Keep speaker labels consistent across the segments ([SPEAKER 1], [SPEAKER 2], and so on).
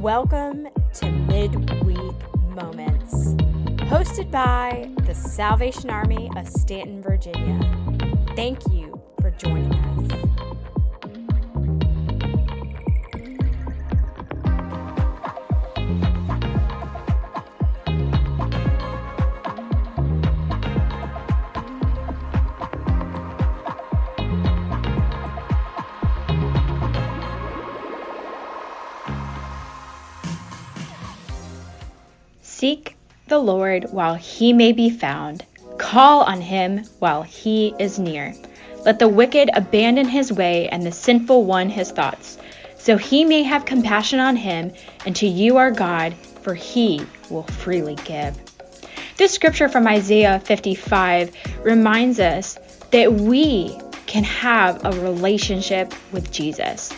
[SPEAKER 1] Welcome to Midweek Moments, hosted by the Salvation Army of Staunton, Virginia. Thank you for joining us.
[SPEAKER 2] Seek the Lord while he may be found. Call on him while he is near. Let the wicked abandon his way and the sinful one his thoughts, so he may have compassion on him, and to you our God, for he will freely give. This scripture from Isaiah 55 reminds us that we can have a relationship with Jesus.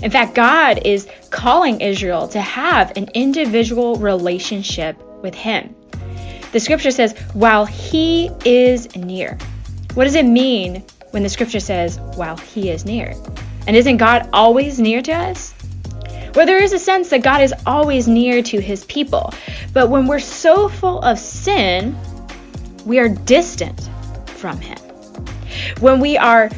[SPEAKER 2] In fact, God is calling Israel to have an individual relationship with him. The scripture says, while he is near. What does it mean when the scripture says, while he is near? And isn't God always near to us? Well, there is a sense that God is always near to his people. But when we're so full of sin, we are distant from him. When we are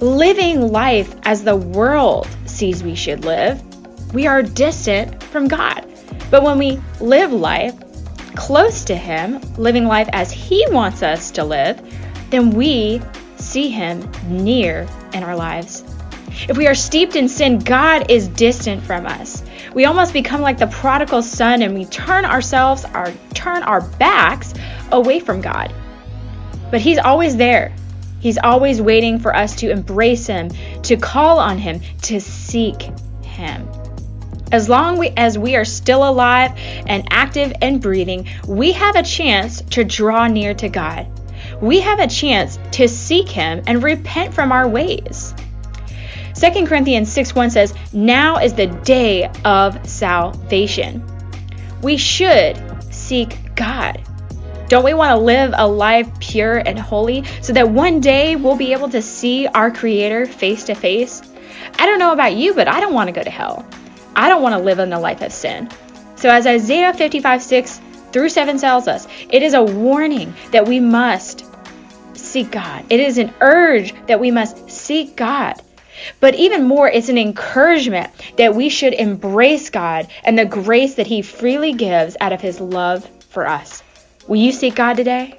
[SPEAKER 2] living life as the world sees we should live, we are distant from God. But when we live life close to Him, living life as He wants us to live, then we see Him near in our lives. If we are steeped in sin, God is distant from us. We almost become like the prodigal son and we turn ourselves, our turn our backs away from God. But he's always there. He's always waiting for us to embrace him, to call on him, to seek him. As long as we are still alive and active and breathing, we have a chance to draw near to God. We have a chance to seek Him and repent from our ways. 2 Corinthians 6 1 says, Now is the day of salvation. We should seek God. Don't we want to live a life pure and holy so that one day we'll be able to see our Creator face to face? I don't know about you, but I don't want to go to hell. I don't want to live in a life of sin. So, as Isaiah 55 6 through 7 tells us, it is a warning that we must seek God. It is an urge that we must seek God. But even more, it's an encouragement that we should embrace God and the grace that He freely gives out of His love for us. Will you seek God today?